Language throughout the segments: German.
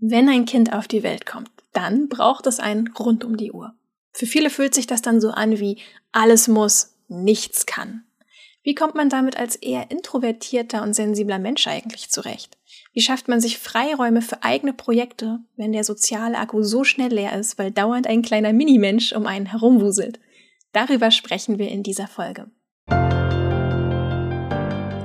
Wenn ein Kind auf die Welt kommt, dann braucht es einen rund um die Uhr. Für viele fühlt sich das dann so an wie alles muss, nichts kann. Wie kommt man damit als eher introvertierter und sensibler Mensch eigentlich zurecht? Wie schafft man sich Freiräume für eigene Projekte, wenn der soziale Akku so schnell leer ist, weil dauernd ein kleiner Minimensch um einen herumwuselt? Darüber sprechen wir in dieser Folge.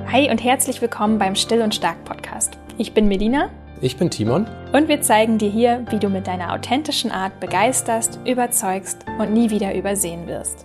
Hi und herzlich willkommen beim Still und Stark Podcast. Ich bin Medina. Ich bin Timon. Und wir zeigen dir hier, wie du mit deiner authentischen Art begeisterst, überzeugst und nie wieder übersehen wirst.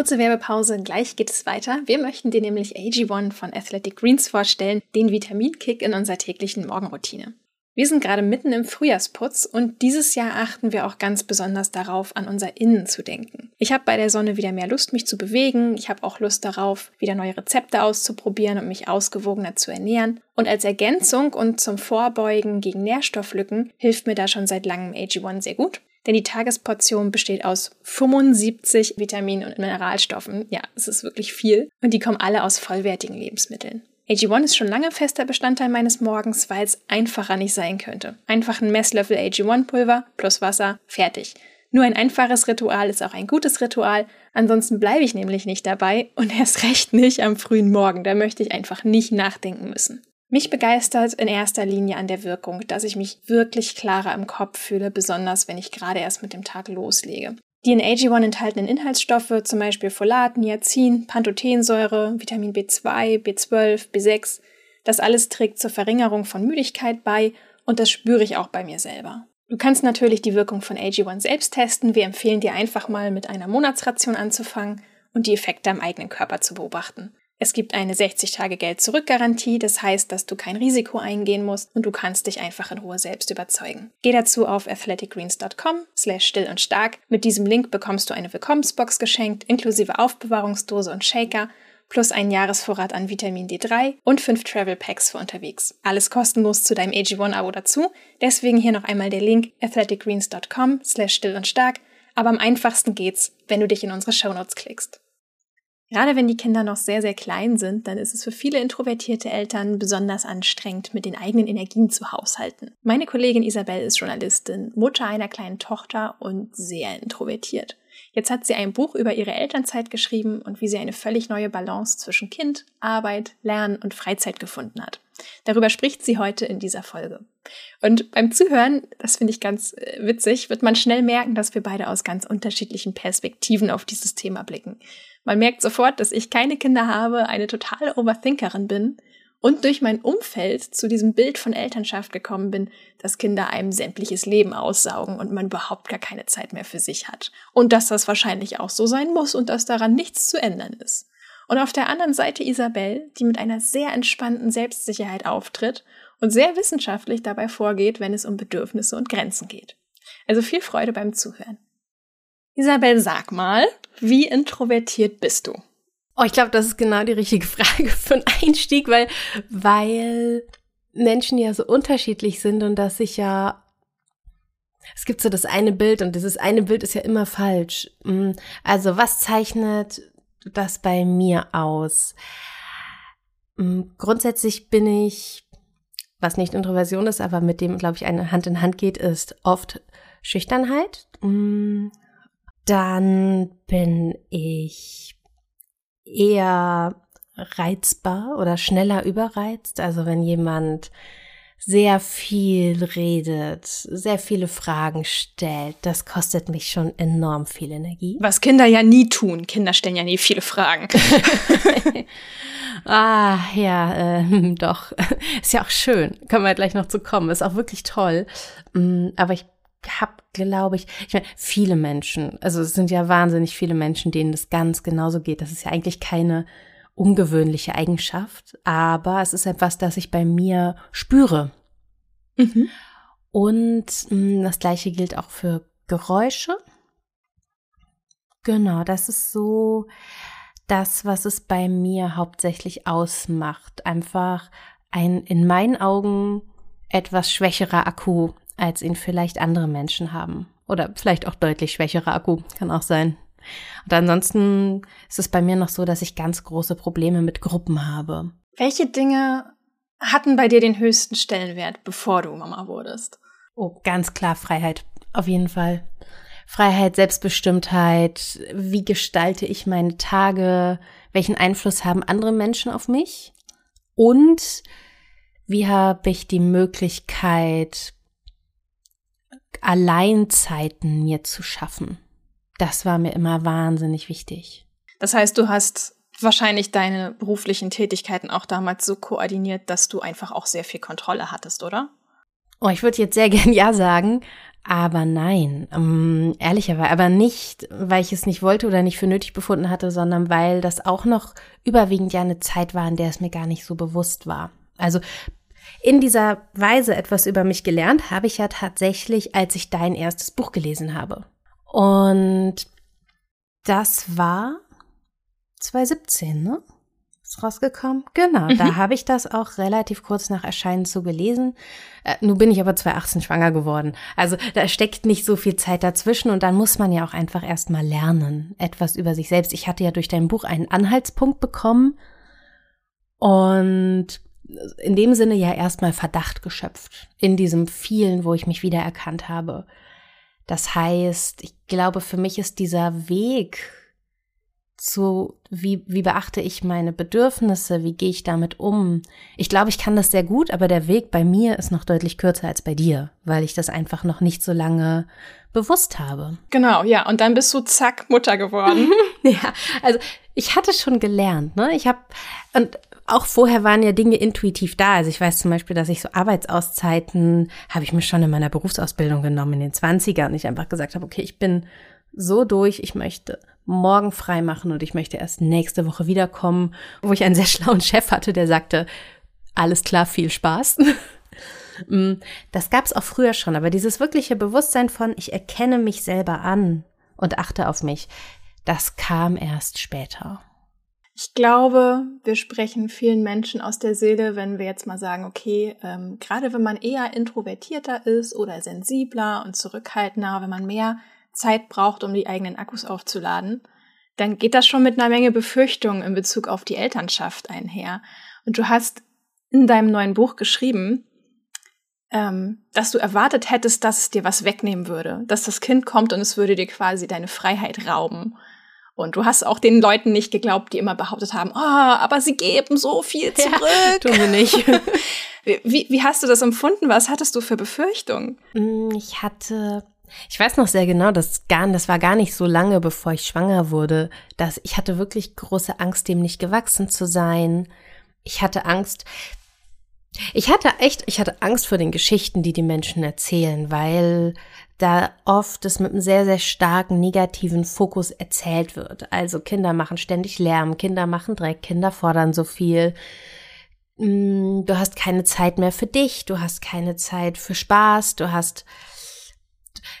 Kurze Werbepause, gleich geht es weiter. Wir möchten dir nämlich AG1 von Athletic Greens vorstellen, den Vitaminkick in unserer täglichen Morgenroutine. Wir sind gerade mitten im Frühjahrsputz und dieses Jahr achten wir auch ganz besonders darauf, an unser Innen zu denken. Ich habe bei der Sonne wieder mehr Lust, mich zu bewegen. Ich habe auch Lust darauf, wieder neue Rezepte auszuprobieren und mich ausgewogener zu ernähren. Und als Ergänzung und zum Vorbeugen gegen Nährstofflücken hilft mir da schon seit langem AG1 sehr gut denn die Tagesportion besteht aus 75 Vitamin- und Mineralstoffen. Ja, es ist wirklich viel. Und die kommen alle aus vollwertigen Lebensmitteln. AG1 ist schon lange fester Bestandteil meines Morgens, weil es einfacher nicht sein könnte. Einfach ein Messlöffel AG1-Pulver plus Wasser, fertig. Nur ein einfaches Ritual ist auch ein gutes Ritual, ansonsten bleibe ich nämlich nicht dabei und erst recht nicht am frühen Morgen, da möchte ich einfach nicht nachdenken müssen. Mich begeistert in erster Linie an der Wirkung, dass ich mich wirklich klarer im Kopf fühle, besonders wenn ich gerade erst mit dem Tag loslege. Die in AG1 enthaltenen Inhaltsstoffe, zum Beispiel Folat, Niacin, Pantothensäure, Vitamin B2, B12, B6, das alles trägt zur Verringerung von Müdigkeit bei und das spüre ich auch bei mir selber. Du kannst natürlich die Wirkung von AG1 selbst testen. Wir empfehlen dir einfach mal mit einer Monatsration anzufangen und die Effekte am eigenen Körper zu beobachten. Es gibt eine 60-Tage-Geld-Zurück-Garantie, das heißt, dass du kein Risiko eingehen musst und du kannst dich einfach in Ruhe selbst überzeugen. Geh dazu auf athleticgreens.com slash still und stark. Mit diesem Link bekommst du eine Willkommensbox geschenkt, inklusive Aufbewahrungsdose und Shaker, plus einen Jahresvorrat an Vitamin D3 und fünf Travel Packs für unterwegs. Alles kostenlos zu deinem AG1-Abo dazu. Deswegen hier noch einmal der Link athleticgreens.com slash still und stark. Aber am einfachsten geht's, wenn du dich in unsere Shownotes klickst. Gerade wenn die Kinder noch sehr, sehr klein sind, dann ist es für viele introvertierte Eltern besonders anstrengend, mit den eigenen Energien zu haushalten. Meine Kollegin Isabel ist Journalistin, Mutter einer kleinen Tochter und sehr introvertiert. Jetzt hat sie ein Buch über ihre Elternzeit geschrieben und wie sie eine völlig neue Balance zwischen Kind, Arbeit, Lernen und Freizeit gefunden hat. Darüber spricht sie heute in dieser Folge. Und beim Zuhören, das finde ich ganz äh, witzig, wird man schnell merken, dass wir beide aus ganz unterschiedlichen Perspektiven auf dieses Thema blicken. Man merkt sofort, dass ich keine Kinder habe, eine totale Overthinkerin bin und durch mein Umfeld zu diesem Bild von Elternschaft gekommen bin, dass Kinder einem sämtliches Leben aussaugen und man überhaupt gar keine Zeit mehr für sich hat. Und dass das wahrscheinlich auch so sein muss und dass daran nichts zu ändern ist. Und auf der anderen Seite Isabel, die mit einer sehr entspannten Selbstsicherheit auftritt und sehr wissenschaftlich dabei vorgeht, wenn es um Bedürfnisse und Grenzen geht. Also viel Freude beim Zuhören. Isabel, sag mal, wie introvertiert bist du? Oh, ich glaube, das ist genau die richtige Frage für einen Einstieg, weil, weil Menschen ja so unterschiedlich sind und dass ich ja es gibt so das eine Bild und dieses eine Bild ist ja immer falsch. Mm, also was zeichnet das bei mir aus? Mm, grundsätzlich bin ich, was nicht Introversion ist, aber mit dem, glaube ich, eine Hand in Hand geht, ist oft Schüchternheit. Dann bin ich eher reizbar oder schneller überreizt. Also wenn jemand sehr viel redet, sehr viele Fragen stellt, das kostet mich schon enorm viel Energie. Was Kinder ja nie tun. Kinder stellen ja nie viele Fragen. ah, ja, äh, doch. Ist ja auch schön. Können wir gleich noch zu kommen. Ist auch wirklich toll. Mm, aber ich habe, glaube ich, ich meine, viele Menschen, also es sind ja wahnsinnig viele Menschen, denen das ganz genauso geht. Das ist ja eigentlich keine ungewöhnliche Eigenschaft, aber es ist etwas, das ich bei mir spüre. Mhm. Und mh, hm, das gleiche gilt auch für Geräusche. Genau, das ist so das, was es bei mir hauptsächlich ausmacht. Einfach ein in meinen Augen etwas schwächerer Akku, als ihn vielleicht andere Menschen haben. Oder vielleicht auch deutlich schwächerer Akku, kann auch sein. Und ansonsten ist es bei mir noch so, dass ich ganz große Probleme mit Gruppen habe. Welche Dinge hatten bei dir den höchsten Stellenwert, bevor du Mama wurdest? Oh, ganz klar Freiheit. Auf jeden Fall. Freiheit, Selbstbestimmtheit. Wie gestalte ich meine Tage? Welchen Einfluss haben andere Menschen auf mich? Und wie habe ich die Möglichkeit, Alleinzeiten mir zu schaffen? Das war mir immer wahnsinnig wichtig. Das heißt, du hast wahrscheinlich deine beruflichen Tätigkeiten auch damals so koordiniert, dass du einfach auch sehr viel Kontrolle hattest, oder? Oh, ich würde jetzt sehr gern ja sagen, aber nein, ähm, ehrlicherweise, aber nicht, weil ich es nicht wollte oder nicht für nötig befunden hatte, sondern weil das auch noch überwiegend ja eine Zeit war, in der es mir gar nicht so bewusst war. Also in dieser Weise etwas über mich gelernt habe ich ja tatsächlich, als ich dein erstes Buch gelesen habe. Und das war 2017, ne? Ist rausgekommen? Genau, mhm. da habe ich das auch relativ kurz nach Erscheinen zu gelesen. Äh, nun bin ich aber 2018 schwanger geworden. Also da steckt nicht so viel Zeit dazwischen und dann muss man ja auch einfach erstmal lernen, etwas über sich selbst. Ich hatte ja durch dein Buch einen Anhaltspunkt bekommen und in dem Sinne ja erstmal Verdacht geschöpft. In diesem vielen, wo ich mich wiedererkannt habe. Das heißt, ich glaube, für mich ist dieser Weg zu, wie, wie beachte ich meine Bedürfnisse, wie gehe ich damit um. Ich glaube, ich kann das sehr gut, aber der Weg bei mir ist noch deutlich kürzer als bei dir, weil ich das einfach noch nicht so lange bewusst habe. Genau, ja, und dann bist du zack Mutter geworden. ja, also ich hatte schon gelernt, ne? Ich habe und auch vorher waren ja Dinge intuitiv da. Also ich weiß zum Beispiel, dass ich so Arbeitsauszeiten habe ich mir schon in meiner Berufsausbildung genommen in den 20ern und ich einfach gesagt habe, okay, ich bin so durch, ich möchte morgen frei machen und ich möchte erst nächste Woche wiederkommen, wo ich einen sehr schlauen Chef hatte, der sagte, alles klar, viel Spaß. Mm, das gab es auch früher schon, aber dieses wirkliche Bewusstsein von, ich erkenne mich selber an und achte auf mich, das kam erst später. Ich glaube, wir sprechen vielen Menschen aus der Seele, wenn wir jetzt mal sagen, okay, ähm, gerade wenn man eher introvertierter ist oder sensibler und zurückhaltender, wenn man mehr Zeit braucht, um die eigenen Akkus aufzuladen, dann geht das schon mit einer Menge Befürchtungen in Bezug auf die Elternschaft einher. Und du hast in deinem neuen Buch geschrieben, ähm, dass du erwartet hättest, dass es dir was wegnehmen würde, dass das Kind kommt und es würde dir quasi deine Freiheit rauben. Und du hast auch den Leuten nicht geglaubt, die immer behauptet haben, oh, aber sie geben so viel zurück. Ja, tun wir nicht. wie, wie hast du das empfunden? Was hattest du für Befürchtungen? Mm, ich hatte ich weiß noch sehr genau, gar, das war gar nicht so lange, bevor ich schwanger wurde, dass ich hatte wirklich große Angst, dem nicht gewachsen zu sein. Ich hatte Angst. Ich hatte echt, ich hatte Angst vor den Geschichten, die die Menschen erzählen, weil da oft es mit einem sehr, sehr starken negativen Fokus erzählt wird. Also Kinder machen ständig Lärm, Kinder machen Dreck, Kinder fordern so viel. Mm, du hast keine Zeit mehr für dich, du hast keine Zeit für Spaß, du hast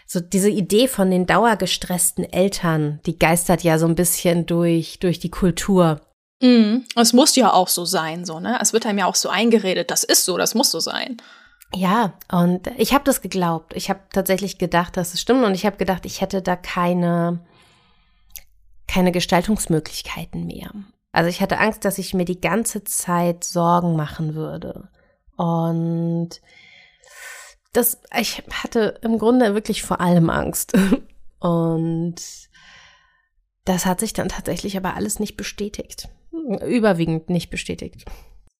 so diese Idee von den dauergestressten Eltern, die geistert ja so ein bisschen durch, durch die Kultur. Mhm. Es muss ja auch so sein, so, ne? Es wird einem ja auch so eingeredet, das ist so, das muss so sein. Ja, und ich habe das geglaubt. Ich habe tatsächlich gedacht, dass es stimmt und ich habe gedacht, ich hätte da keine keine Gestaltungsmöglichkeiten mehr. Also ich hatte Angst, dass ich mir die ganze Zeit Sorgen machen würde. Und das, ich hatte im Grunde wirklich vor allem Angst. Und das hat sich dann tatsächlich aber alles nicht bestätigt. Überwiegend nicht bestätigt.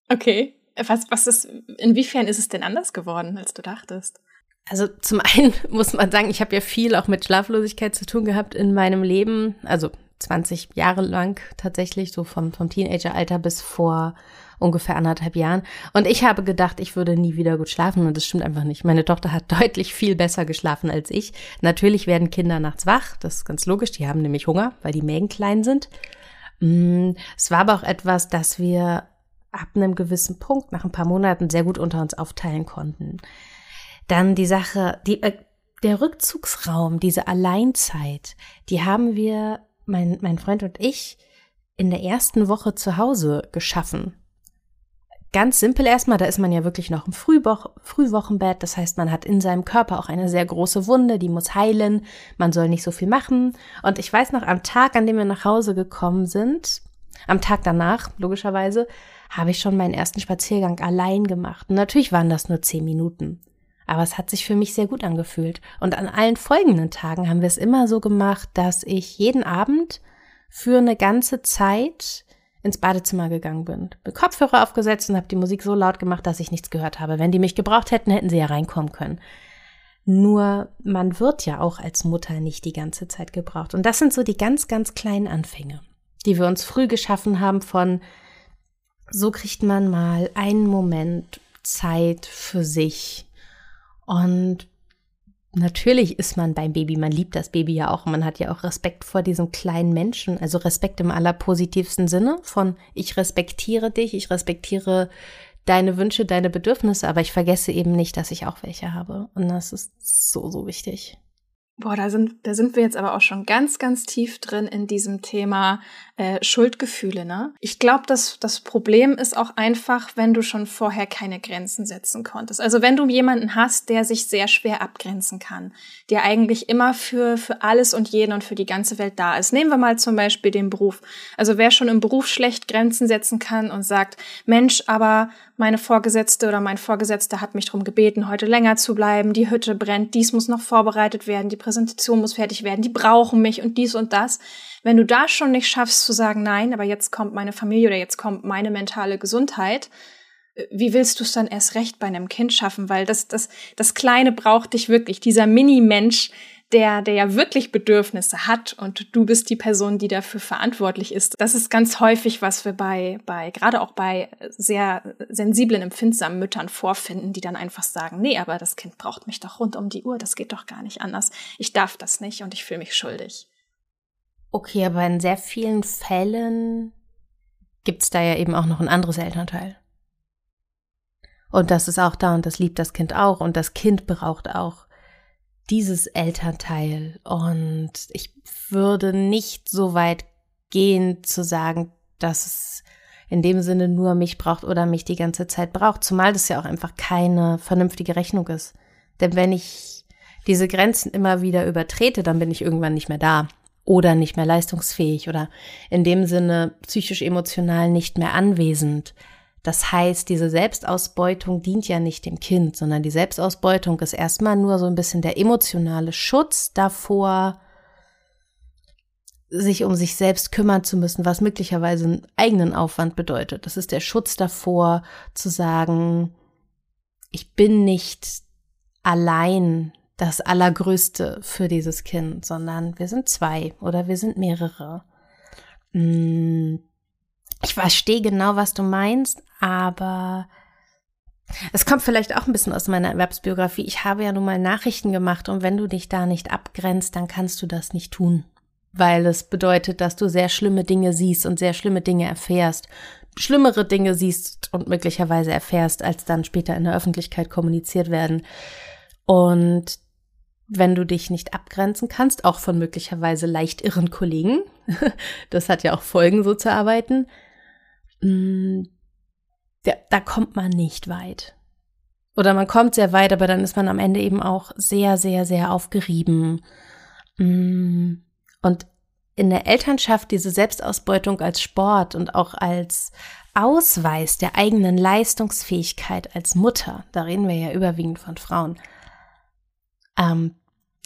Okay. Was, was ist, inwiefern ist es denn anders geworden, als du dachtest? Also zum einen muss man sagen, ich habe ja viel auch mit Schlaflosigkeit zu tun gehabt in meinem Leben. Also 20 Jahre lang tatsächlich, so vom, vom Teenageralter bis vor ungefähr anderthalb Jahren. Und ich habe gedacht, ich würde nie wieder gut schlafen und das stimmt einfach nicht. Meine Tochter hat deutlich viel besser geschlafen als ich. Natürlich werden Kinder nachts wach, das ist ganz logisch, die haben nämlich Hunger, weil die Mägen klein sind. Mm, es war aber auch etwas, das wir ab einem gewissen Punkt, nach ein paar Monaten, sehr gut unter uns aufteilen konnten. Dann die Sache, die, äh, der Rückzugsraum, diese Alleinzeit, die haben wir, mein, mein Freund und ich, in der ersten Woche zu Hause geschaffen Ganz simpel erstmal, da ist man ja wirklich noch im Frühwoch Frühwochenbett. Das heißt, man hat in seinem Körper auch eine sehr große Wunde, die muss heilen. Man soll nicht so viel machen. Und ich weiß noch, am Tag, an dem wir nach Hause gekommen sind, am Tag danach, logischerweise, habe ich schon meinen ersten Spaziergang allein gemacht. Und natürlich waren das nur zehn Minuten. Aber es hat sich für mich sehr gut angefühlt. Und an allen folgenden Tagen haben wir es immer so gemacht, dass ich jeden Abend für eine ganze Zeit ins Badezimmer gegangen bin. Bin Kopfhörer aufgesetzt und habe die Musik so laut gemacht, dass ich nichts gehört habe. Wenn die mich gebraucht hätten, hätten sie ja reinkommen können. Nur man wird ja auch als Mutter nicht die ganze Zeit gebraucht. Und das sind so die ganz, ganz kleinen Anfänge, die wir uns früh geschaffen haben von, so kriegt man mal einen Moment Zeit für sich. Und Natürlich ist man beim Baby, man liebt das Baby ja auch, man hat ja auch Respekt vor diesem kleinen Menschen, also Respekt im allerpositivsten Sinne von ich respektiere dich, ich respektiere deine Wünsche, deine Bedürfnisse, aber ich vergesse eben nicht, dass ich auch welche habe und das ist so so wichtig. Boah, da sind, da sind wir jetzt aber auch schon ganz, ganz tief drin in diesem Thema äh, Schuldgefühle. Ne? Ich glaube, dass das Problem ist auch einfach, wenn du schon vorher keine Grenzen setzen konntest. Also wenn du jemanden hast, der sich sehr schwer abgrenzen kann, der eigentlich immer für, für alles und jeden und für die ganze Welt da ist. Nehmen wir mal zum Beispiel den Beruf. Also wer schon im Beruf schlecht Grenzen setzen kann und sagt, Mensch, aber meine Vorgesetzte oder mein Vorgesetzter hat mich darum gebeten, heute länger zu bleiben, die Hütte brennt, dies muss noch vorbereitet werden, die muss fertig werden, die brauchen mich und dies und das. Wenn du da schon nicht schaffst zu sagen, nein, aber jetzt kommt meine Familie oder jetzt kommt meine mentale Gesundheit, äh, wie willst du es dann erst recht bei einem Kind schaffen? Weil das, das, das Kleine braucht dich wirklich, dieser Mini-Mensch, der, der ja wirklich Bedürfnisse hat und du bist die Person, die dafür verantwortlich ist. Das ist ganz häufig, was wir bei, bei, gerade auch bei sehr sensiblen, empfindsamen Müttern vorfinden, die dann einfach sagen, nee, aber das Kind braucht mich doch rund um die Uhr, das geht doch gar nicht anders. Ich darf das nicht und ich fühle mich schuldig. Okay, aber in sehr vielen Fällen gibt's da ja eben auch noch ein anderes Elternteil. Und das ist auch da und das liebt das Kind auch und das Kind braucht auch dieses Elternteil. Und ich würde nicht so weit gehen zu sagen, dass es in dem Sinne nur mich braucht oder mich die ganze Zeit braucht, zumal das ja auch einfach keine vernünftige Rechnung ist. Denn wenn ich diese Grenzen immer wieder übertrete, dann bin ich irgendwann nicht mehr da oder nicht mehr leistungsfähig oder in dem Sinne psychisch emotional nicht mehr anwesend. Das heißt, diese Selbstausbeutung dient ja nicht dem Kind, sondern die Selbstausbeutung ist erstmal nur so ein bisschen der emotionale Schutz davor, sich um sich selbst kümmern zu müssen, was möglicherweise einen eigenen Aufwand bedeutet. Das ist der Schutz davor, zu sagen, ich bin nicht allein das Allergrößte für dieses Kind, sondern wir sind zwei oder wir sind mehrere. Hm, ich verstehe genau, was du meinst, aber es kommt vielleicht auch ein bisschen aus meiner Erwerbsbiografie. Ich habe ja nun mal Nachrichten gemacht und wenn du dich da nicht abgrenzt, dann kannst du das nicht tun. Weil es bedeutet, dass du sehr schlimme Dinge siehst und sehr schlimme Dinge erfährst. Schlimmere Dinge siehst und möglicherweise erfährst, als dann später in der Öffentlichkeit kommuniziert werden. Und wenn du dich nicht abgrenzen kannst, auch von möglicherweise leicht irren Kollegen, das hat ja auch Folgen, so zu arbeiten, mm, da, da kommt man nicht weit. Oder man kommt sehr weit, aber dann ist man am Ende eben auch sehr, sehr, sehr aufgerieben. Mm. Und in der Elternschaft diese Selbstausbeutung als Sport und auch als Ausweis der eigenen Leistungsfähigkeit als Mutter, da reden wir ja überwiegend von Frauen, ähm,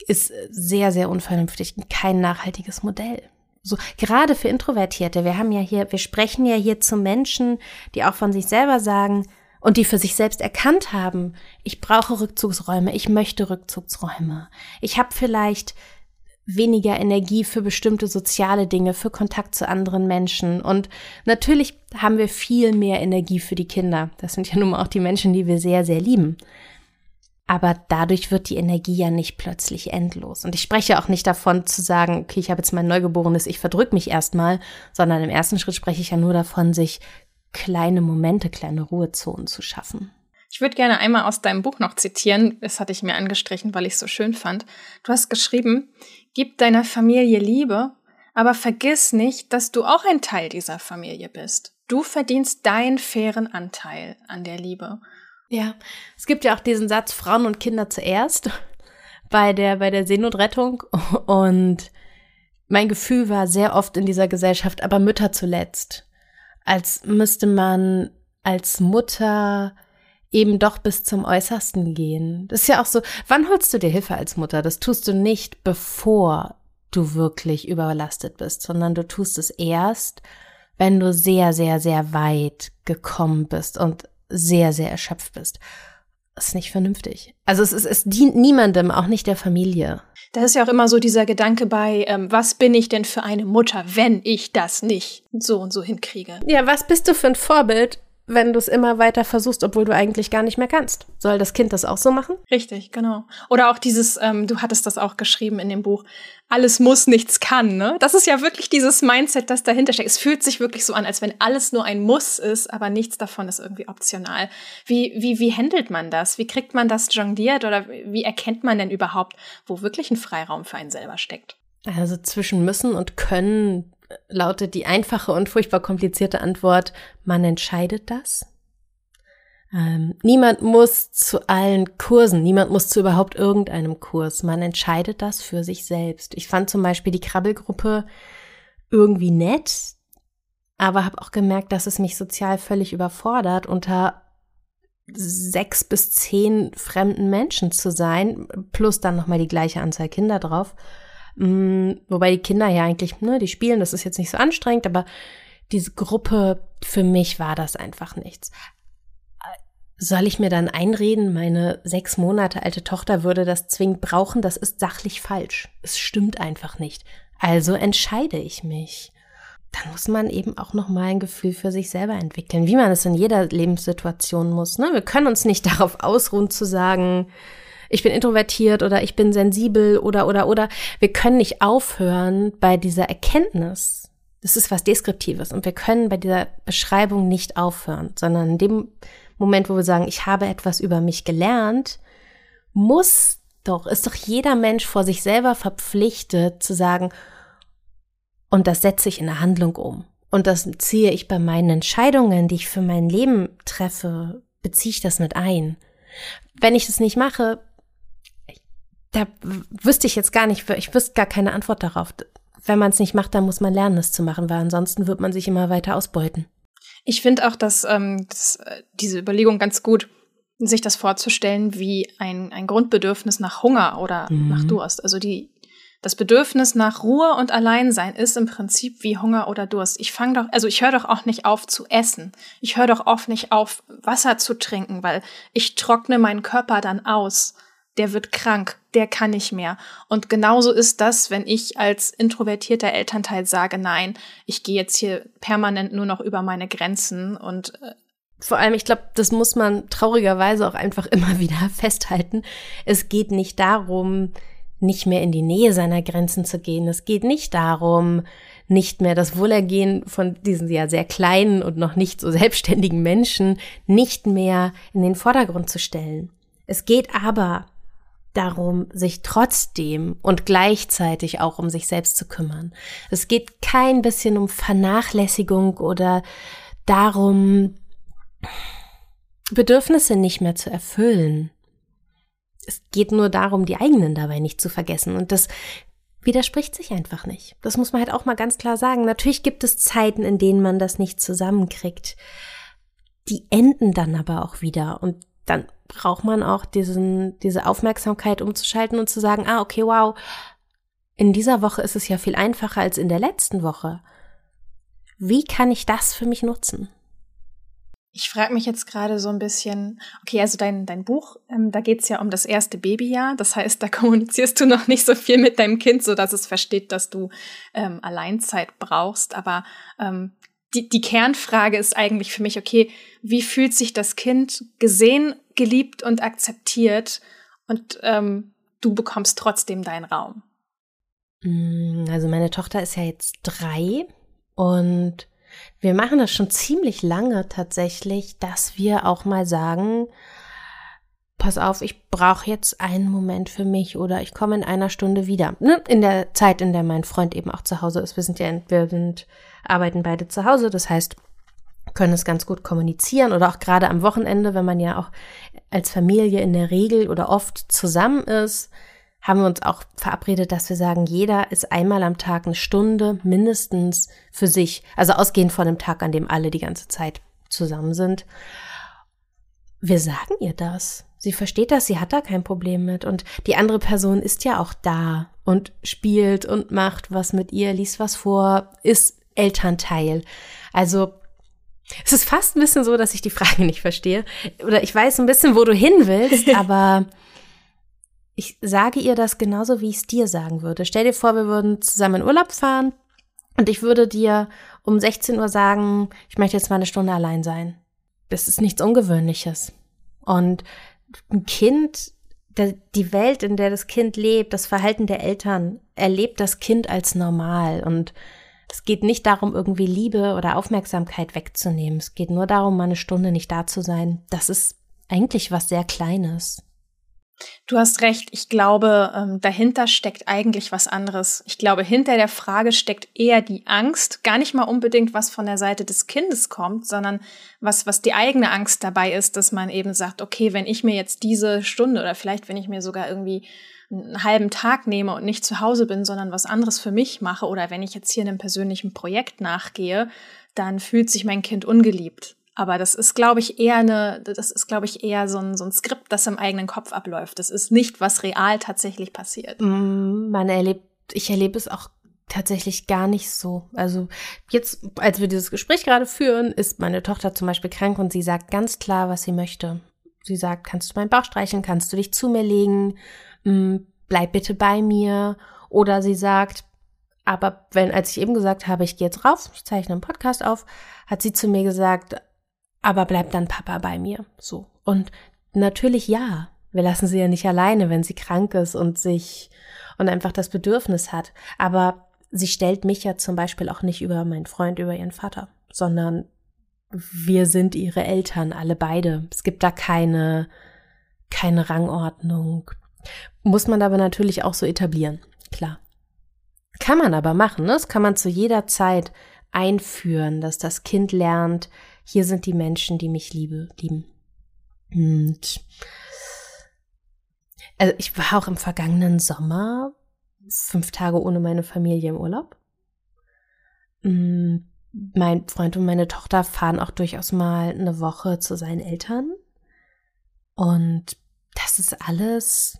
ist sehr, sehr unvernünftig und kein nachhaltiges Modell. So, gerade für Introvertierte. Wir haben ja hier, wir sprechen ja hier zu Menschen, die auch von sich selber sagen und die für sich selbst erkannt haben, ich brauche Rückzugsräume, ich möchte Rückzugsräume. Ich habe vielleicht weniger Energie für bestimmte soziale Dinge, für Kontakt zu anderen Menschen. Und natürlich haben wir viel mehr Energie für die Kinder. Das sind ja nun mal auch die Menschen, die wir sehr, sehr lieben. Aber dadurch wird die Energie ja nicht plötzlich endlos. Und ich spreche auch nicht davon zu sagen, okay, ich habe jetzt mein Neugeborenes, ich verdrück mich erstmal, sondern im ersten Schritt spreche ich ja nur davon, sich kleine Momente, kleine Ruhezonen zu schaffen. Ich würde gerne einmal aus deinem Buch noch zitieren, das hatte ich mir angestrichen, weil ich es so schön fand. Du hast geschrieben, gib deiner Familie Liebe, Aber vergiss nicht, dass du auch ein Teil dieser Familie bist. Du verdienst deinen fairen Anteil an der Liebe. Ja, es gibt ja auch diesen Satz Frauen und Kinder zuerst bei der bei der Seenotrettung und mein Gefühl war sehr oft in dieser Gesellschaft, aber Mütter zuletzt, als müsste man als Mutter eben doch bis zum Äußersten gehen. Das ist ja auch so, wann holst du dir Hilfe als Mutter? Das tust du nicht, bevor du wirklich überlastet bist, sondern du tust es erst, wenn du sehr, sehr, sehr weit gekommen bist und sehr, sehr erschöpft bist. Das ist nicht vernünftig. Also es, ist, es dient niemandem, auch nicht der Familie. Da ist ja auch immer so dieser Gedanke bei, ähm, was bin ich denn für eine Mutter, wenn ich das nicht so und so hinkriege? Ja, was bist du für ein Vorbild, wenn du es immer weiter versuchst, obwohl du eigentlich gar nicht mehr kannst. Soll das Kind das auch so machen? Richtig, genau. Oder auch dieses, ähm, du hattest das auch geschrieben in dem Buch, alles muss, nichts kann, ne? Das ist ja wirklich dieses Mindset, das dahinter steckt. Es fühlt sich wirklich so an, als wenn alles nur ein Muss ist, aber nichts davon ist irgendwie optional. Wie, wie, wie handelt man das? Wie kriegt man das jongliert oder wie erkennt man denn überhaupt, wo wirklich ein Freiraum für einen selber steckt? Also zwischen müssen und können lautet die einfache und furchtbar komplizierte Antwort, man entscheidet das. Ähm, niemand muss zu allen Kursen, niemand muss zu überhaupt irgendeinem Kurs. Man entscheidet das für sich selbst. Ich fand zum Beispiel die Krabbelgruppe irgendwie nett, aber habe auch gemerkt, dass es mich sozial völlig überfordert, unter sechs bis zehn fremden Menschen zu sein, plus dann nochmal die gleiche Anzahl Kinder drauf. Mm, wobei die Kinder ja eigentlich, ne, die spielen, das ist jetzt nicht so anstrengend, aber diese Gruppe, für mich war das einfach nichts. Soll ich mir dann einreden, meine sechs Monate alte Tochter würde das zwingend brauchen? Das ist sachlich falsch. Es stimmt einfach nicht. Also entscheide ich mich. Dann muss man eben auch noch mal ein Gefühl für sich selber entwickeln, wie man es in jeder Lebenssituation muss. Ne? Wir können uns nicht darauf ausruhen zu sagen, ich bin introvertiert oder ich bin sensibel oder oder oder. Wir können nicht aufhören bei dieser Erkenntnis. Das ist was Deskriptives und wir können bei dieser Beschreibung nicht aufhören, sondern in dem Moment, wo wir sagen, ich habe etwas über mich gelernt, muss doch, ist doch jeder Mensch vor sich selber verpflichtet zu sagen, und das setze ich in eine Handlung um. Und das ziehe ich bei meinen Entscheidungen, die ich für mein Leben treffe, beziehe ich das mit ein. Wenn ich das nicht mache, da wüsste ich jetzt gar nicht, ich wüsste gar keine Antwort darauf. Wenn man es nicht macht, dann muss man lernen, es zu machen, weil ansonsten wird man sich immer weiter ausbeuten. Ich finde auch, dass, ähm, dass äh, diese Überlegung ganz gut, sich das vorzustellen wie ein, ein Grundbedürfnis nach Hunger oder mhm. nach Durst. Also die, das Bedürfnis nach Ruhe und Alleinsein ist im Prinzip wie Hunger oder Durst. Ich fange doch, also ich höre doch auch nicht auf zu essen. Ich höre doch oft nicht auf, Wasser zu trinken, weil ich trockne meinen Körper dann aus der wird krank, der kann nicht mehr. Und genauso ist das, wenn ich als introvertierter Elternteil sage, nein, ich gehe jetzt hier permanent nur noch über meine Grenzen und äh, vor allem, ich glaube, das muss man traurigerweise auch einfach immer wieder festhalten. Es geht nicht darum, nicht mehr in die Nähe seiner Grenzen zu gehen. Es geht nicht darum, nicht mehr das Wohlergehen von diesen ja sehr kleinen und noch nicht so selbstständigen Menschen nicht mehr in den Vordergrund zu stellen. Es geht aber darum, sich trotzdem und gleichzeitig auch um sich selbst zu kümmern. Es geht kein bisschen um Vernachlässigung oder darum, Bedürfnisse nicht mehr zu erfüllen. Es geht nur darum, die eigenen dabei nicht zu vergessen. Und das widerspricht sich einfach nicht. Das muss man halt auch mal ganz klar sagen. Natürlich gibt es Zeiten, in denen man das nicht zusammenkriegt. Die enden dann aber auch wieder. Und dann braucht man auch diesen, diese Aufmerksamkeit umzuschalten und zu sagen, ah, okay, wow, in dieser Woche ist es ja viel einfacher als in der letzten Woche. Wie kann ich das für mich nutzen? Ich frage mich jetzt gerade so ein bisschen, okay, also dein, dein Buch, ähm, da geht's ja um das erste Babyjahr. Das heißt, da kommunizierst du noch nicht so viel mit deinem Kind, so dass es versteht, dass du ähm, Alleinzeit brauchst. Aber ähm, die, die Kernfrage ist eigentlich für mich, okay, wie fühlt sich das Kind gesehen, geliebt und akzeptiert und ähm, du bekommst trotzdem deinen Raum? Mm, also meine Tochter ist ja jetzt drei und wir machen das schon ziemlich lange tatsächlich, dass wir auch mal sagen, pass auf, ich brauche jetzt einen Moment für mich oder ich komme in einer Stunde wieder. Ne? In der Zeit, in der mein Freund eben auch zu Hause ist. Wir sind ja, wir sind, arbeiten beide zu Hause, das heißt, können es ganz gut kommunizieren oder auch gerade am Wochenende, wenn man ja auch als Familie in der Regel oder oft zusammen ist, haben wir uns auch verabredet, dass wir sagen, jeder ist einmal am Tag eine Stunde mindestens für sich. Also ausgehend von dem Tag, an dem alle die ganze Zeit zusammen sind. Wir sagen ihr das. Sie versteht das, sie hat da kein Problem mit. Und die andere Person ist ja auch da und spielt und macht was mit ihr, liest was vor, ist Elternteil. Also es ist fast ein bisschen so, dass ich die Frage nicht verstehe. Oder ich weiß ein bisschen, wo du hin willst, aber ich sage ihr das genauso, wie ich es dir sagen würde. Stell dir vor, wir würden zusammen in Urlaub fahren und ich würde dir um 16 Uhr sagen, ich möchte jetzt mal eine Stunde allein sein. Das ist nichts Ungewöhnliches. Und ein Kind, die Welt, in der das Kind lebt, das Verhalten der Eltern, erlebt das Kind als normal. Und es geht nicht darum, irgendwie Liebe oder Aufmerksamkeit wegzunehmen. Es geht nur darum, mal eine Stunde nicht da zu sein. Das ist eigentlich was sehr Kleines. Du hast recht. Ich glaube, ähm, dahinter steckt eigentlich was anderes. Ich glaube, hinter der Frage steckt eher die Angst, gar nicht mal unbedingt, was von der Seite des Kindes kommt, sondern was, was die eigene Angst dabei ist, dass man eben sagt, okay, wenn ich mir jetzt diese Stunde oder vielleicht, wenn ich mir sogar irgendwie einen halben Tag nehme und nicht zu Hause bin, sondern was anderes für mich mache oder wenn ich jetzt hier einem persönlichen Projekt nachgehe, dann fühlt sich mein Kind ungeliebt. Aber das ist, glaube ich, eher eine, das ist, glaube ich, eher so ein, so ein Skript, das im eigenen Kopf abläuft. Das ist nicht, was real tatsächlich passiert. Mm, man erlebt, ich erlebe es auch tatsächlich gar nicht so. Also jetzt, als wir dieses Gespräch gerade führen, ist meine Tochter zum Beispiel krank und sie sagt ganz klar, was sie möchte. Sie sagt, kannst du meinen Bauch streichen, kannst du dich zu mir legen, bleib bitte bei mir. Oder sie sagt, aber wenn, als ich eben gesagt habe, ich gehe jetzt raus, ich zeichne einen Podcast auf, hat sie zu mir gesagt, aber bleibt dann Papa bei mir. So. Und natürlich ja. Wir lassen sie ja nicht alleine, wenn sie krank ist und sich und einfach das Bedürfnis hat. Aber sie stellt mich ja zum Beispiel auch nicht über meinen Freund, über ihren Vater, sondern wir sind ihre Eltern, alle beide. Es gibt da keine, keine Rangordnung. Muss man aber natürlich auch so etablieren, klar. Kann man aber machen, ne? Das kann man zu jeder Zeit einführen, dass das Kind lernt, hier sind die Menschen, die mich liebe, lieben. Und also ich war auch im vergangenen Sommer fünf Tage ohne meine Familie im Urlaub. Mm, mein Freund und meine Tochter fahren auch durchaus mal eine Woche zu seinen Eltern. Und das ist alles,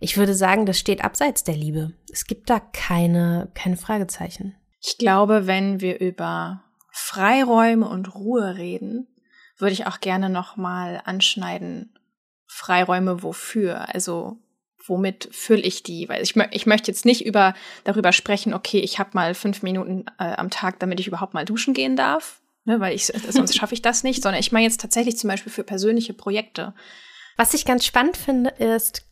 ich würde sagen, das steht abseits der Liebe. Es gibt da keine, keine Fragezeichen. Ich glaube, wenn wir über Freiräume und Ruhe reden, würde ich auch gerne nochmal anschneiden. Freiräume wofür? Also womit fülle ich die? Weil ich, ich möchte jetzt nicht über darüber sprechen, okay, ich habe mal fünf Minuten äh, am Tag, damit ich überhaupt mal duschen gehen darf, ne, weil ich sonst schaffe ich das nicht, sondern ich meine jetzt tatsächlich zum Beispiel für persönliche Projekte. Was ich ganz spannend finde, ist,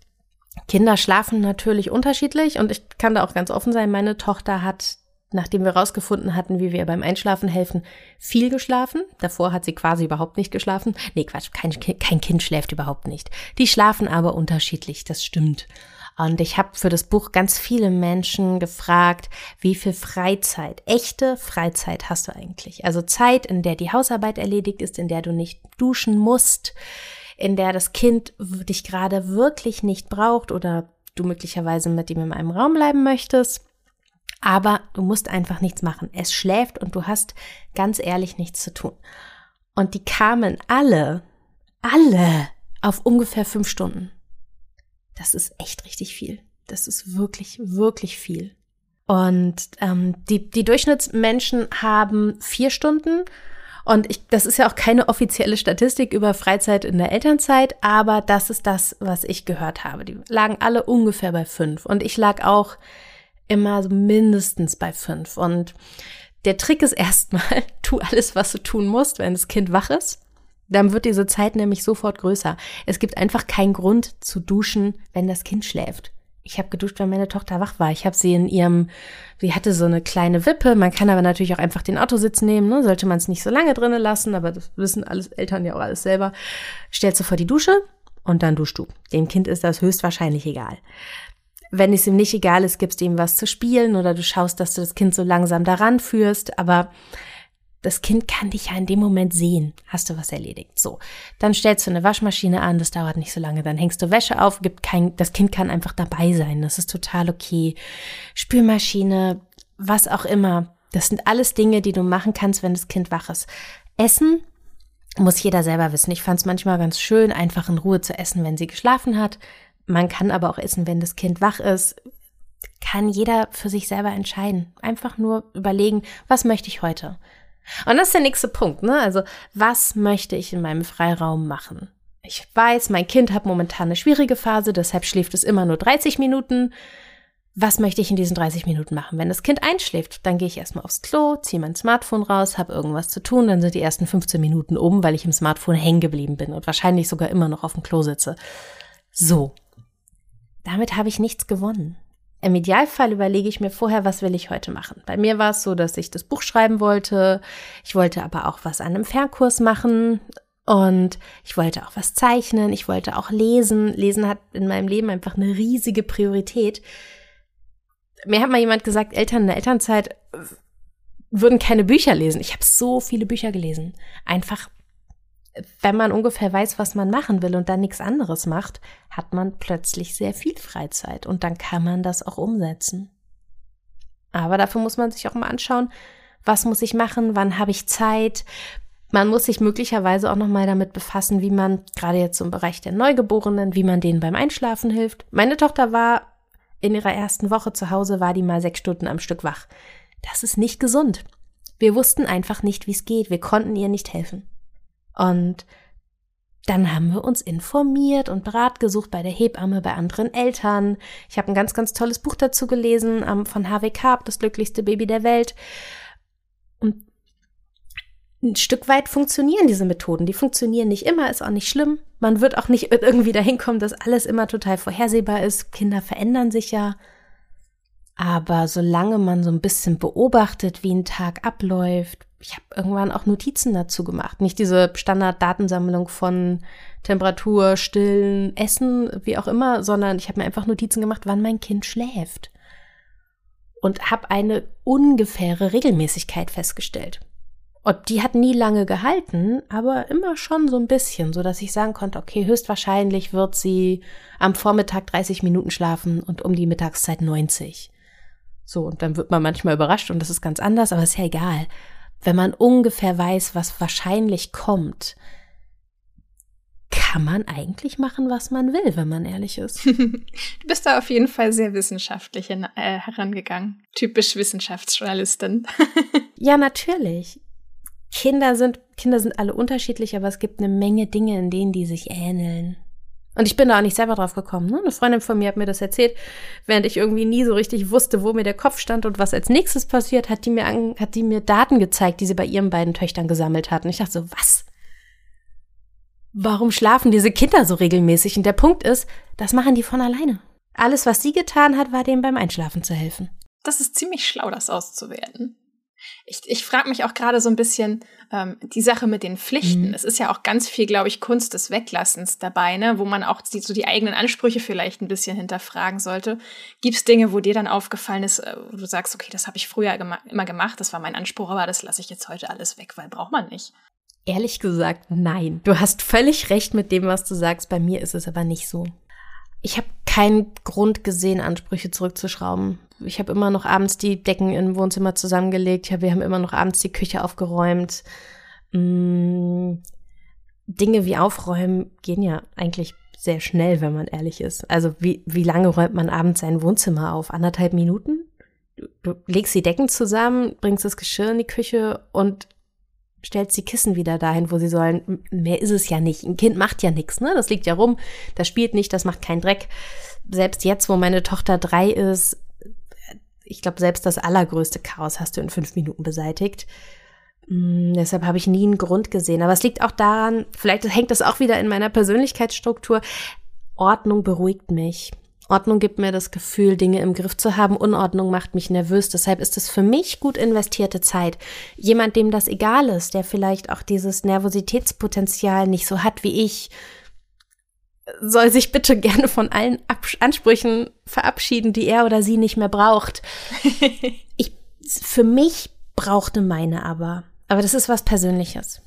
Kinder schlafen natürlich unterschiedlich und ich kann da auch ganz offen sein. Meine Tochter hat nachdem wir rausgefunden hatten, wie wir beim Einschlafen helfen, viel geschlafen. Davor hat sie quasi überhaupt nicht geschlafen. Nee, Quatsch, kein, kein Kind schläft überhaupt nicht. Die schlafen aber unterschiedlich, das stimmt. Und ich habe für das Buch ganz viele Menschen gefragt, wie viel Freizeit, echte Freizeit hast du eigentlich? Also Zeit, in der die Hausarbeit erledigt ist, in der du nicht duschen musst, in der das Kind dich gerade wirklich nicht braucht oder du möglicherweise mit ihm in einem Raum bleiben möchtest aber du musst einfach nichts machen. Es schläft und du hast ganz ehrlich nichts zu tun. Und die kamen alle, alle auf ungefähr fünf Stunden. Das ist echt richtig viel. Das ist wirklich, wirklich viel. Und ähm, die, die Durchschnittsmenschen haben vier Stunden. Und ich, das ist ja auch keine offizielle Statistik über Freizeit in der Elternzeit, aber das ist das, was ich gehört habe. Die lagen alle ungefähr bei fünf. Und ich lag auch immer so mindestens bei fünf. Und der Trick ist erstmal, tu alles, was du tun musst, wenn das Kind wach ist. Dann wird diese Zeit nämlich sofort größer. Es gibt einfach keinen Grund zu duschen, wenn das Kind schläft. Ich habe geduscht, wenn meine Tochter wach war. Ich habe sie in ihrem, sie hatte so eine kleine Wippe. Man kann aber natürlich auch einfach den Autositz nehmen. Ne? Sollte man es nicht so lange drinnen lassen, aber das wissen alles Eltern ja auch alles selber. Stellt sie vor die Dusche und dann duschst du. Dem Kind ist das höchstwahrscheinlich egal. Wenn es ihm nicht egal ist, gibst du ihm was zu spielen oder du schaust, dass du das Kind so langsam daran führst, aber das Kind kann dich ja in dem Moment sehen. Hast du was erledigt? So. Dann stellst du eine Waschmaschine an, das dauert nicht so lange. Dann hängst du Wäsche auf, gibt kein, das Kind kann einfach dabei sein. Das ist total okay. Spülmaschine, was auch immer. Das sind alles Dinge, die du machen kannst, wenn das Kind wach ist. Essen muss jeder selber wissen. Ich fand es manchmal ganz schön, einfach in Ruhe zu essen, wenn sie geschlafen hat. Man kann aber auch essen, wenn das Kind wach ist. Kann jeder für sich selber entscheiden. Einfach nur überlegen, was möchte ich heute? Und das ist der nächste Punkt, ne? Also, was möchte ich in meinem Freiraum machen? Ich weiß, mein Kind hat momentan eine schwierige Phase, deshalb schläft es immer nur 30 Minuten. Was möchte ich in diesen 30 Minuten machen? Wenn das Kind einschläft, dann gehe ich erstmal aufs Klo, ziehe mein Smartphone raus, habe irgendwas zu tun, dann sind die ersten 15 Minuten um, weil ich im Smartphone hängen geblieben bin und wahrscheinlich sogar immer noch auf dem Klo sitze. So. Damit habe ich nichts gewonnen. Im Idealfall überlege ich mir vorher, was will ich heute machen. Bei mir war es so, dass ich das Buch schreiben wollte. Ich wollte aber auch was an einem Fernkurs machen. Und ich wollte auch was zeichnen. Ich wollte auch lesen. Lesen hat in meinem Leben einfach eine riesige Priorität. Mir hat mal jemand gesagt, Eltern in der Elternzeit würden keine Bücher lesen. Ich habe so viele Bücher gelesen. Einfach wenn man ungefähr weiß, was man machen will und dann nichts anderes macht, hat man plötzlich sehr viel Freizeit und dann kann man das auch umsetzen. Aber dafür muss man sich auch mal anschauen, was muss ich machen, wann habe ich Zeit. Man muss sich möglicherweise auch noch mal damit befassen, wie man gerade jetzt im Bereich der Neugeborenen, wie man denen beim Einschlafen hilft. Meine Tochter war in ihrer ersten Woche zu Hause, war die mal sechs Stunden am Stück wach. Das ist nicht gesund. Wir wussten einfach nicht, wie es geht. Wir konnten ihr nicht helfen. Und dann haben wir uns informiert und Rat gesucht bei der Hebamme, bei anderen Eltern. Ich habe ein ganz, ganz tolles Buch dazu gelesen ähm, von Harvey Karp, das glücklichste Baby der Welt. Und ein Stück weit funktionieren diese Methoden. Die funktionieren nicht immer, ist auch nicht schlimm. Man wird auch nicht irgendwie dahin kommen, dass alles immer total vorhersehbar ist. Kinder verändern sich ja. Aber solange man so ein bisschen beobachtet, wie ein Tag abläuft, ich habe irgendwann auch Notizen dazu gemacht. Nicht diese Standarddatensammlung von Temperatur, Stillen, Essen, wie auch immer, sondern ich habe mir einfach Notizen gemacht, wann mein Kind schläft. Und habe eine ungefähre Regelmäßigkeit festgestellt. Und die hat nie lange gehalten, aber immer schon so ein bisschen, so dass ich sagen konnte, okay, höchstwahrscheinlich wird sie am Vormittag 30 Minuten schlafen und um die Mittagszeit 90. So, und dann wird man manchmal überrascht und das ist ganz anders, aber ist ja egal wenn man ungefähr weiß, was wahrscheinlich kommt, kann man eigentlich machen, was man will, wenn man ehrlich ist. du bist da auf jeden Fall sehr wissenschaftlich in, äh, herangegangen. Typisch Wissenschaftsjournalistin. ja, natürlich. Kinder sind, Kinder sind alle unterschiedlich, aber es gibt eine Menge Dinge, in denen die sich ähneln. Und ich bin da auch nicht selber drauf gekommen. Ne? Eine Freundin von mir hat mir das erzählt, während ich irgendwie nie so richtig wusste, wo mir der Kopf stand und was als nächstes passiert, hat die mir, an, hat die mir Daten gezeigt, die sie bei ihren beiden Töchtern gesammelt hat. Und ich dachte so, was? Warum schlafen diese Kinder so regelmäßig? Und der Punkt ist, das machen die von alleine. Alles, was sie getan hat, war denen beim Einschlafen zu helfen. Das ist ziemlich schlau, das auszuwerten. Ich, ich frage mich auch gerade so ein bisschen ähm, die Sache mit den Pflichten. Mhm. Es ist ja auch ganz viel, glaube ich, Kunst des Weglassens dabei, ne? wo man auch die, so die eigenen Ansprüche vielleicht ein bisschen hinterfragen sollte. Gibt es Dinge, wo dir dann aufgefallen ist, äh, wo du sagst, okay, das habe ich früher gema immer gemacht, das war mein Anspruch, aber das lasse ich jetzt heute alles weg, weil braucht man nicht. Ehrlich gesagt, nein. Du hast völlig recht mit dem, was du sagst. Bei mir ist es aber nicht so. Ich habe keinen Grund gesehen, Ansprüche zurückzuschrauben ich habe immer noch abends die Decken im Wohnzimmer zusammengelegt. Ja, wir haben immer noch abends die Küche aufgeräumt. Mm, Dinge wie aufräumen gehen ja eigentlich sehr schnell, wenn man ehrlich ist. Also wie, wie lange räumt man abends sein Wohnzimmer auf? Anderthalb Minuten? Du, du legst die Decken zusammen, bringst das Geschirr in die Küche und stellst die Kissen wieder dahin, wo sie sollen. Mehr ist es ja nicht. Ein Kind macht ja nichts, ne? Das liegt ja rum, das spielt nicht, das macht keinen Dreck. Selbst jetzt, wo meine Tochter drei ist, ich glaube, selbst das allergrößte Chaos hast du in fünf Minuten beseitigt. Mm, deshalb habe ich nie einen Grund gesehen. Aber es liegt auch daran, vielleicht hängt das auch wieder in meiner Persönlichkeitsstruktur. Ordnung beruhigt mich. Ordnung gibt mir das Gefühl, Dinge im Griff zu haben. Unordnung macht mich nervös. Deshalb ist es für mich gut investierte Zeit. Jemand, dem das egal ist, der vielleicht auch dieses Nervositätspotenzial nicht so hat wie ich, soll sich bitte gerne von allen Abs Ansprüchen verabschieden, die er oder sie nicht mehr braucht. ich, für mich brauchte meine aber. Aber das ist was Persönliches.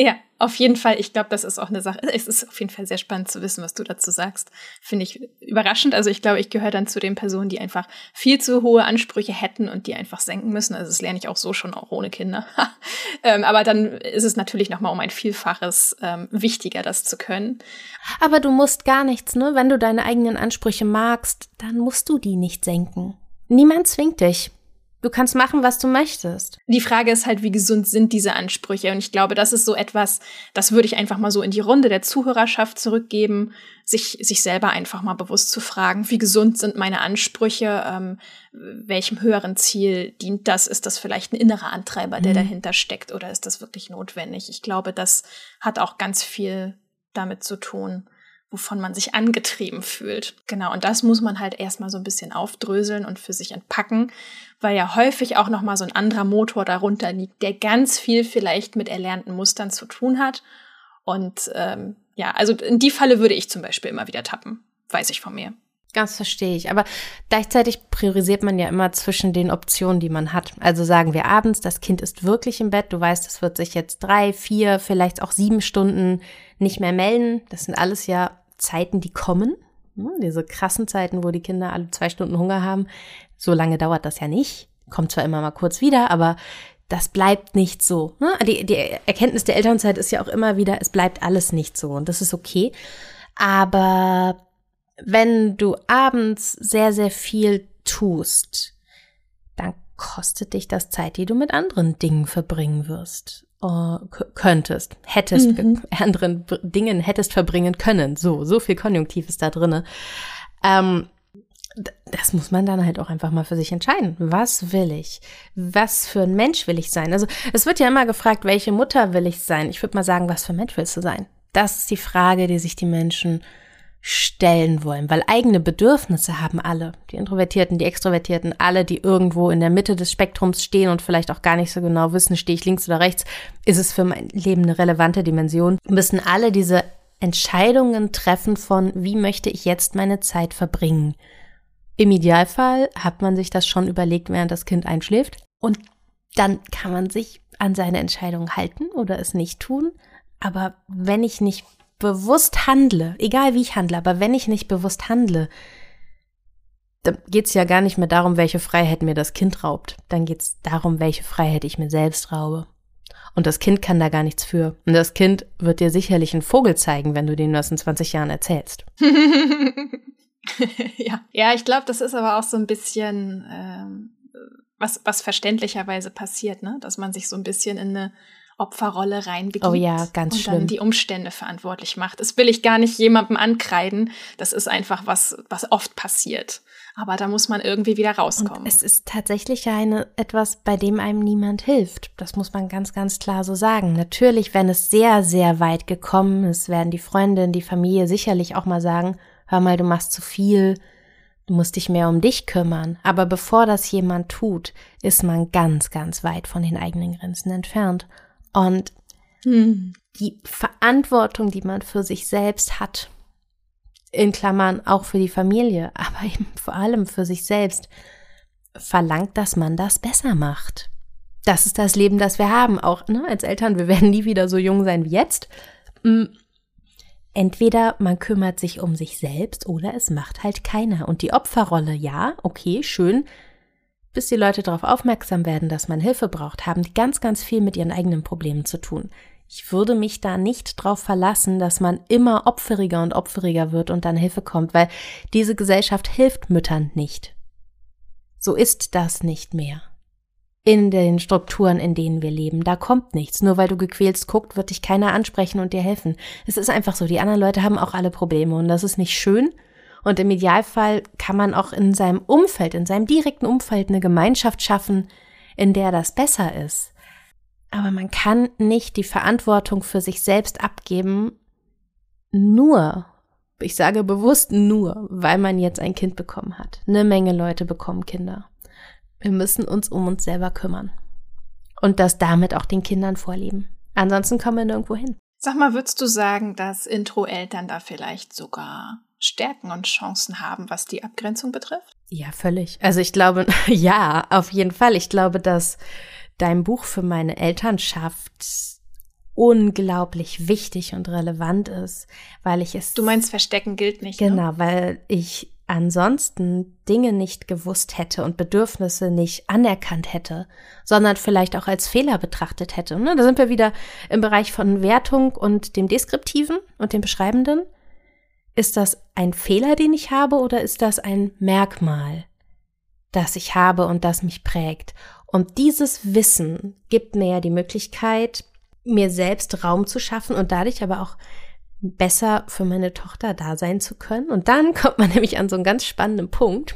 Ja, auf jeden Fall. Ich glaube, das ist auch eine Sache. Es ist auf jeden Fall sehr spannend zu wissen, was du dazu sagst. Finde ich überraschend. Also ich glaube, ich gehöre dann zu den Personen, die einfach viel zu hohe Ansprüche hätten und die einfach senken müssen. Also das lerne ich auch so schon, auch ohne Kinder. ähm, aber dann ist es natürlich noch mal um ein Vielfaches ähm, wichtiger, das zu können. Aber du musst gar nichts, ne? Wenn du deine eigenen Ansprüche magst, dann musst du die nicht senken. Niemand zwingt dich. Du kannst machen, was du möchtest. Die Frage ist halt, wie gesund sind diese Ansprüche? Und ich glaube, das ist so etwas, das würde ich einfach mal so in die Runde der Zuhörerschaft zurückgeben, sich, sich selber einfach mal bewusst zu fragen, wie gesund sind meine Ansprüche? Ähm, welchem höheren Ziel dient das? Ist das vielleicht ein innerer Antreiber, der mhm. dahinter steckt? Oder ist das wirklich notwendig? Ich glaube, das hat auch ganz viel damit zu tun wovon man sich angetrieben fühlt. Genau, und das muss man halt erstmal so ein bisschen aufdröseln und für sich entpacken, weil ja häufig auch noch mal so ein anderer Motor darunter liegt, der ganz viel vielleicht mit erlernten Mustern zu tun hat. Und ähm, ja, also in die Falle würde ich zum Beispiel immer wieder tappen, weiß ich von mir. Ganz verstehe ich. Aber gleichzeitig priorisiert man ja immer zwischen den Optionen, die man hat. Also sagen wir abends, das Kind ist wirklich im Bett. Du weißt, es wird sich jetzt drei, vier, vielleicht auch sieben Stunden nicht mehr melden. Das sind alles ja Zeiten, die kommen. Ne, diese krassen Zeiten, wo die Kinder alle zwei Stunden Hunger haben. So lange dauert das ja nicht. Kommt zwar immer mal kurz wieder, aber das bleibt nicht so. Ne? Die, die Erkenntnis der Elternzeit ist ja auch immer wieder, es bleibt alles nicht so und das ist okay. Aber wenn du abends sehr, sehr viel tust, dann kostet dich das Zeit, die du mit anderen Dingen verbringen wirst. Uh, könntest, hättest, mhm. anderen Dingen hättest verbringen können. So, so viel Konjunktiv ist da drinne. Ähm, das muss man dann halt auch einfach mal für sich entscheiden. Was will ich? Was für ein Mensch will ich sein? Also es wird ja immer gefragt, welche Mutter will ich sein? Ich würde mal sagen, was für ein Mensch willst du sein? Das ist die Frage, die sich die Menschen stellen wollen, weil eigene Bedürfnisse haben alle. Die Introvertierten, die Extrovertierten, alle, die irgendwo in der Mitte des Spektrums stehen und vielleicht auch gar nicht so genau wissen, stehe ich links oder rechts, ist es für mein Leben eine relevante Dimension, müssen alle diese Entscheidungen treffen von, wie möchte ich jetzt meine Zeit verbringen. Im Idealfall hat man sich das schon überlegt, während das Kind einschläft und dann kann man sich an seine Entscheidung halten oder es nicht tun. Aber wenn ich nicht bewusst handle, egal wie ich handle, aber wenn ich nicht bewusst handle, dann geht's ja gar nicht mehr darum, welche Freiheit mir das Kind raubt. Dann geht's darum, welche Freiheit ich mir selbst raube. Und das Kind kann da gar nichts für. Und das Kind wird dir sicherlich einen Vogel zeigen, wenn du dem das in 20 Jahren erzählst. ja. ja, ich glaube, das ist aber auch so ein bisschen, ähm, was, was verständlicherweise passiert, ne? Dass man sich so ein bisschen in eine Opferrolle reinbegibt. Oh ja, ganz und schlimm. dann die Umstände verantwortlich macht. Das will ich gar nicht jemandem ankreiden. Das ist einfach was, was oft passiert. Aber da muss man irgendwie wieder rauskommen. Und es ist tatsächlich eine, etwas, bei dem einem niemand hilft. Das muss man ganz, ganz klar so sagen. Natürlich, wenn es sehr, sehr weit gekommen ist, werden die Freundin, die Familie sicherlich auch mal sagen, hör mal, du machst zu viel, du musst dich mehr um dich kümmern. Aber bevor das jemand tut, ist man ganz, ganz weit von den eigenen Grenzen entfernt. Und hm. die Verantwortung, die man für sich selbst hat, in Klammern auch für die Familie, aber eben vor allem für sich selbst, verlangt, dass man das besser macht. Das ist das Leben, das wir haben, auch ne, als Eltern. Wir werden nie wieder so jung sein wie jetzt. Hm. Entweder man kümmert sich um sich selbst oder es macht halt keiner. Und die Opferrolle, ja, okay, schön, bis die Leute darauf aufmerksam werden, dass man Hilfe braucht, haben die ganz, ganz viel mit ihren eigenen Problemen zu tun. Ich würde mich da nicht drauf verlassen, dass man immer opferiger und opferiger wird und dann Hilfe kommt, weil diese Gesellschaft hilft Müttern nicht. So ist das nicht mehr. In den Strukturen, in denen wir leben, da kommt nichts. Nur weil du gequälst guckt, wird dich keiner ansprechen und dir helfen. Es ist einfach so, die anderen Leute haben auch alle Probleme und das ist nicht schön und im Idealfall kann man auch in seinem Umfeld, in seinem direkten Umfeld eine Gemeinschaft schaffen, in der das besser ist. Aber man kann nicht die Verantwortung für sich selbst abgeben, nur, ich sage bewusst nur, weil man jetzt ein Kind bekommen hat. Eine Menge Leute bekommen Kinder. Wir müssen uns um uns selber kümmern. Und das damit auch den Kindern vorleben. Ansonsten kommen wir nirgendwo hin. Sag mal, würdest du sagen, dass Intro-Eltern da vielleicht sogar Stärken und Chancen haben, was die Abgrenzung betrifft? Ja, völlig. Also ich glaube, ja, auf jeden Fall. Ich glaube, dass dein Buch für meine Elternschaft unglaublich wichtig und relevant ist, weil ich es. Du meinst, Verstecken gilt nicht. Ne? Genau, ne? weil ich ansonsten Dinge nicht gewusst hätte und Bedürfnisse nicht anerkannt hätte, sondern vielleicht auch als Fehler betrachtet hätte. Ne? Da sind wir wieder im Bereich von Wertung und dem Deskriptiven und dem Beschreibenden. Ist das ein Fehler, den ich habe, oder ist das ein Merkmal, das ich habe und das mich prägt? Und dieses Wissen gibt mir ja die Möglichkeit, mir selbst Raum zu schaffen und dadurch aber auch besser für meine Tochter da sein zu können. Und dann kommt man nämlich an so einen ganz spannenden Punkt.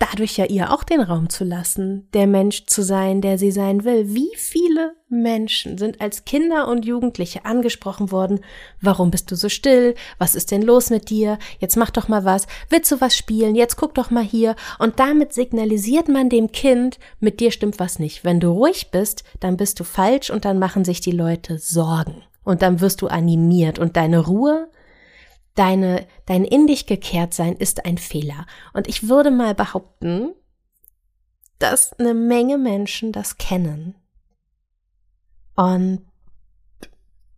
Dadurch ja ihr auch den Raum zu lassen, der Mensch zu sein, der sie sein will. Wie viele Menschen sind als Kinder und Jugendliche angesprochen worden? Warum bist du so still? Was ist denn los mit dir? Jetzt mach doch mal was. Willst du was spielen? Jetzt guck doch mal hier. Und damit signalisiert man dem Kind, mit dir stimmt was nicht. Wenn du ruhig bist, dann bist du falsch und dann machen sich die Leute Sorgen und dann wirst du animiert und deine Ruhe, deine, dein in dich gekehrt sein ist ein Fehler. Und ich würde mal behaupten, dass eine Menge Menschen das kennen. Und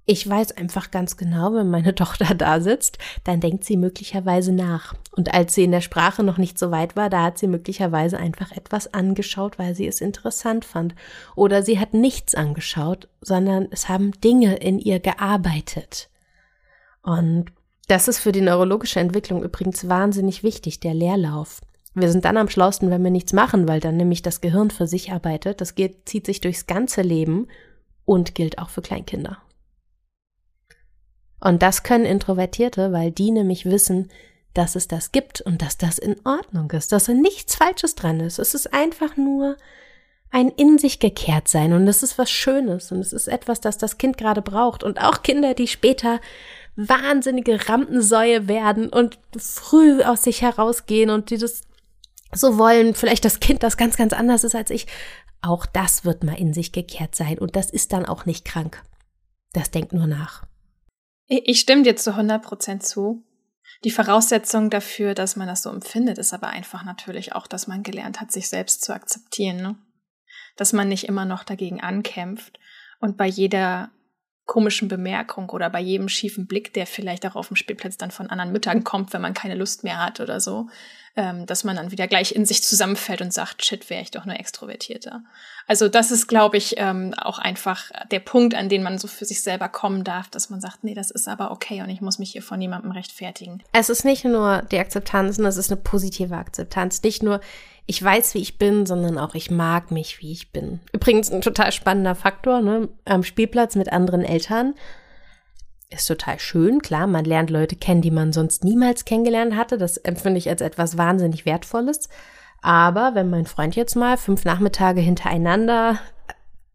ich weiß einfach ganz genau, wenn meine Tochter da sitzt, dann denkt sie möglicherweise nach. Und als sie in der Sprache noch nicht so weit war, da hat sie möglicherweise einfach etwas angeschaut, weil sie es interessant fand. Oder sie hat nichts angeschaut, sondern es haben Dinge in ihr gearbeitet. Und das ist für die neurologische Entwicklung übrigens wahnsinnig wichtig, der Leerlauf. Wir sind dann am schlausten, wenn wir nichts machen, weil dann nämlich das Gehirn für sich arbeitet. Das geht, zieht sich durchs ganze Leben und gilt auch für Kleinkinder. Und das können Introvertierte, weil die nämlich wissen, dass es das gibt und dass das in Ordnung ist, dass da nichts Falsches dran ist. Es ist einfach nur ein in sich gekehrt sein und es ist was Schönes und es ist etwas, das das Kind gerade braucht und auch Kinder, die später wahnsinnige Rampensäue werden und früh aus sich herausgehen und die das so wollen, vielleicht das Kind, das ganz, ganz anders ist als ich, auch das wird mal in sich gekehrt sein und das ist dann auch nicht krank. Das denkt nur nach. Ich stimme dir zu 100 Prozent zu. Die Voraussetzung dafür, dass man das so empfindet, ist aber einfach natürlich auch, dass man gelernt hat, sich selbst zu akzeptieren. Ne? Dass man nicht immer noch dagegen ankämpft und bei jeder komischen Bemerkung oder bei jedem schiefen Blick, der vielleicht auch auf dem Spielplatz dann von anderen Müttern kommt, wenn man keine Lust mehr hat oder so, ähm, dass man dann wieder gleich in sich zusammenfällt und sagt, shit, wäre ich doch nur extrovertierter. Also das ist, glaube ich, ähm, auch einfach der Punkt, an den man so für sich selber kommen darf, dass man sagt, nee, das ist aber okay und ich muss mich hier von niemandem rechtfertigen. Es ist nicht nur die Akzeptanz, es ist eine positive Akzeptanz. Nicht nur, ich weiß, wie ich bin, sondern auch ich mag mich, wie ich bin. Übrigens ein total spannender Faktor, ne? Am Spielplatz mit anderen Eltern ist total schön. Klar, man lernt Leute kennen, die man sonst niemals kennengelernt hatte. Das empfinde ich als etwas wahnsinnig Wertvolles. Aber wenn mein Freund jetzt mal fünf Nachmittage hintereinander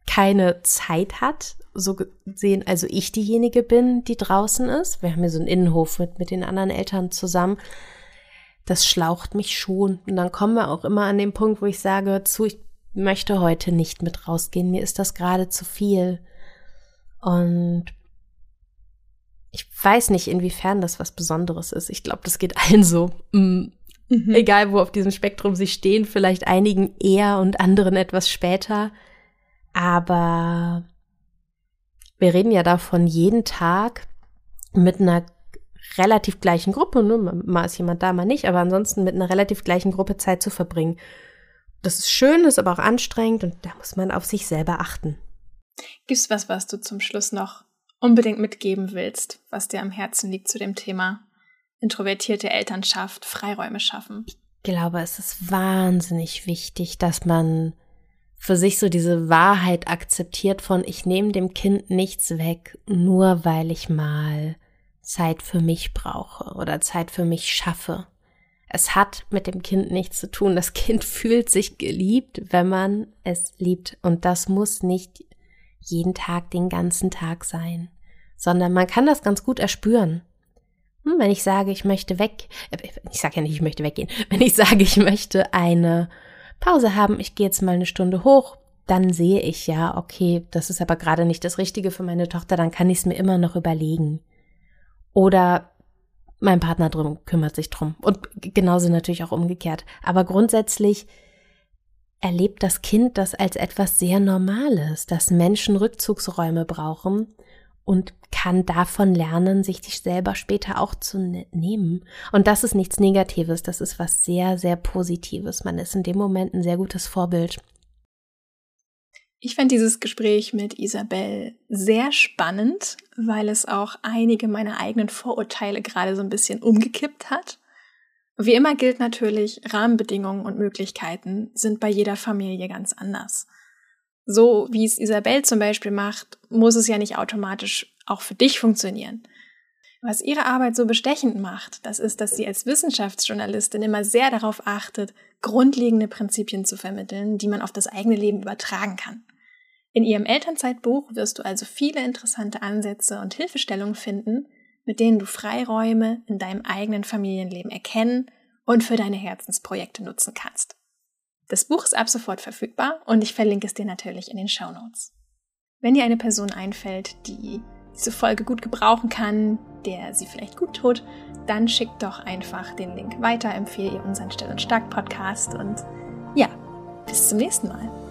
keine Zeit hat, so gesehen, also ich diejenige bin, die draußen ist, wir haben hier so einen Innenhof mit, mit den anderen Eltern zusammen, das schlaucht mich schon. Und dann kommen wir auch immer an den Punkt, wo ich sage, zu, ich möchte heute nicht mit rausgehen, mir ist das gerade zu viel. Und ich weiß nicht, inwiefern das was Besonderes ist. Ich glaube, das geht allen so. Mm. Mhm. Egal, wo auf diesem Spektrum sie stehen, vielleicht einigen eher und anderen etwas später. Aber wir reden ja davon, jeden Tag mit einer relativ gleichen Gruppe, ne? mal ist jemand da, mal nicht, aber ansonsten mit einer relativ gleichen Gruppe Zeit zu verbringen. Das ist schön, ist aber auch anstrengend und da muss man auf sich selber achten. Gibt's was, was du zum Schluss noch unbedingt mitgeben willst, was dir am Herzen liegt zu dem Thema introvertierte Elternschaft, Freiräume schaffen? Ich glaube, es ist wahnsinnig wichtig, dass man für sich so diese Wahrheit akzeptiert von ich nehme dem Kind nichts weg, nur weil ich mal Zeit für mich brauche oder Zeit für mich schaffe. Es hat mit dem Kind nichts zu tun. Das Kind fühlt sich geliebt, wenn man es liebt. Und das muss nicht jeden Tag, den ganzen Tag sein, sondern man kann das ganz gut erspüren. Hm, wenn ich sage, ich möchte weg, äh, ich sage ja nicht, ich möchte weggehen, wenn ich sage, ich möchte eine Pause haben, ich gehe jetzt mal eine Stunde hoch, dann sehe ich ja, okay, das ist aber gerade nicht das Richtige für meine Tochter, dann kann ich es mir immer noch überlegen. Oder mein Partner drum kümmert sich drum. Und genauso natürlich auch umgekehrt. Aber grundsätzlich erlebt das Kind das als etwas sehr Normales, dass Menschen Rückzugsräume brauchen und kann davon lernen, sich die selber später auch zu ne-, nehmen. Und das ist nichts Negatives, das ist was sehr, sehr Positives. Man ist in dem Moment ein sehr gutes Vorbild. Ich fand dieses Gespräch mit Isabel sehr spannend, weil es auch einige meiner eigenen Vorurteile gerade so ein bisschen umgekippt hat. Wie immer gilt natürlich, Rahmenbedingungen und Möglichkeiten sind bei jeder Familie ganz anders. So wie es Isabel zum Beispiel macht, muss es ja nicht automatisch auch für dich funktionieren. Was ihre Arbeit so bestechend macht, das ist, dass sie als Wissenschaftsjournalistin immer sehr darauf achtet, grundlegende Prinzipien zu vermitteln, die man auf das eigene Leben übertragen kann. In ihrem Elternzeitbuch wirst du also viele interessante Ansätze und Hilfestellungen finden, mit denen du Freiräume in deinem eigenen Familienleben erkennen und für deine Herzensprojekte nutzen kannst. Das Buch ist ab sofort verfügbar und ich verlinke es dir natürlich in den Show Notes. Wenn dir eine Person einfällt, die diese Folge gut gebrauchen kann, der sie vielleicht gut tut, dann schick doch einfach den Link weiter, empfehle ihr unseren Still und Stark Podcast und ja, bis zum nächsten Mal.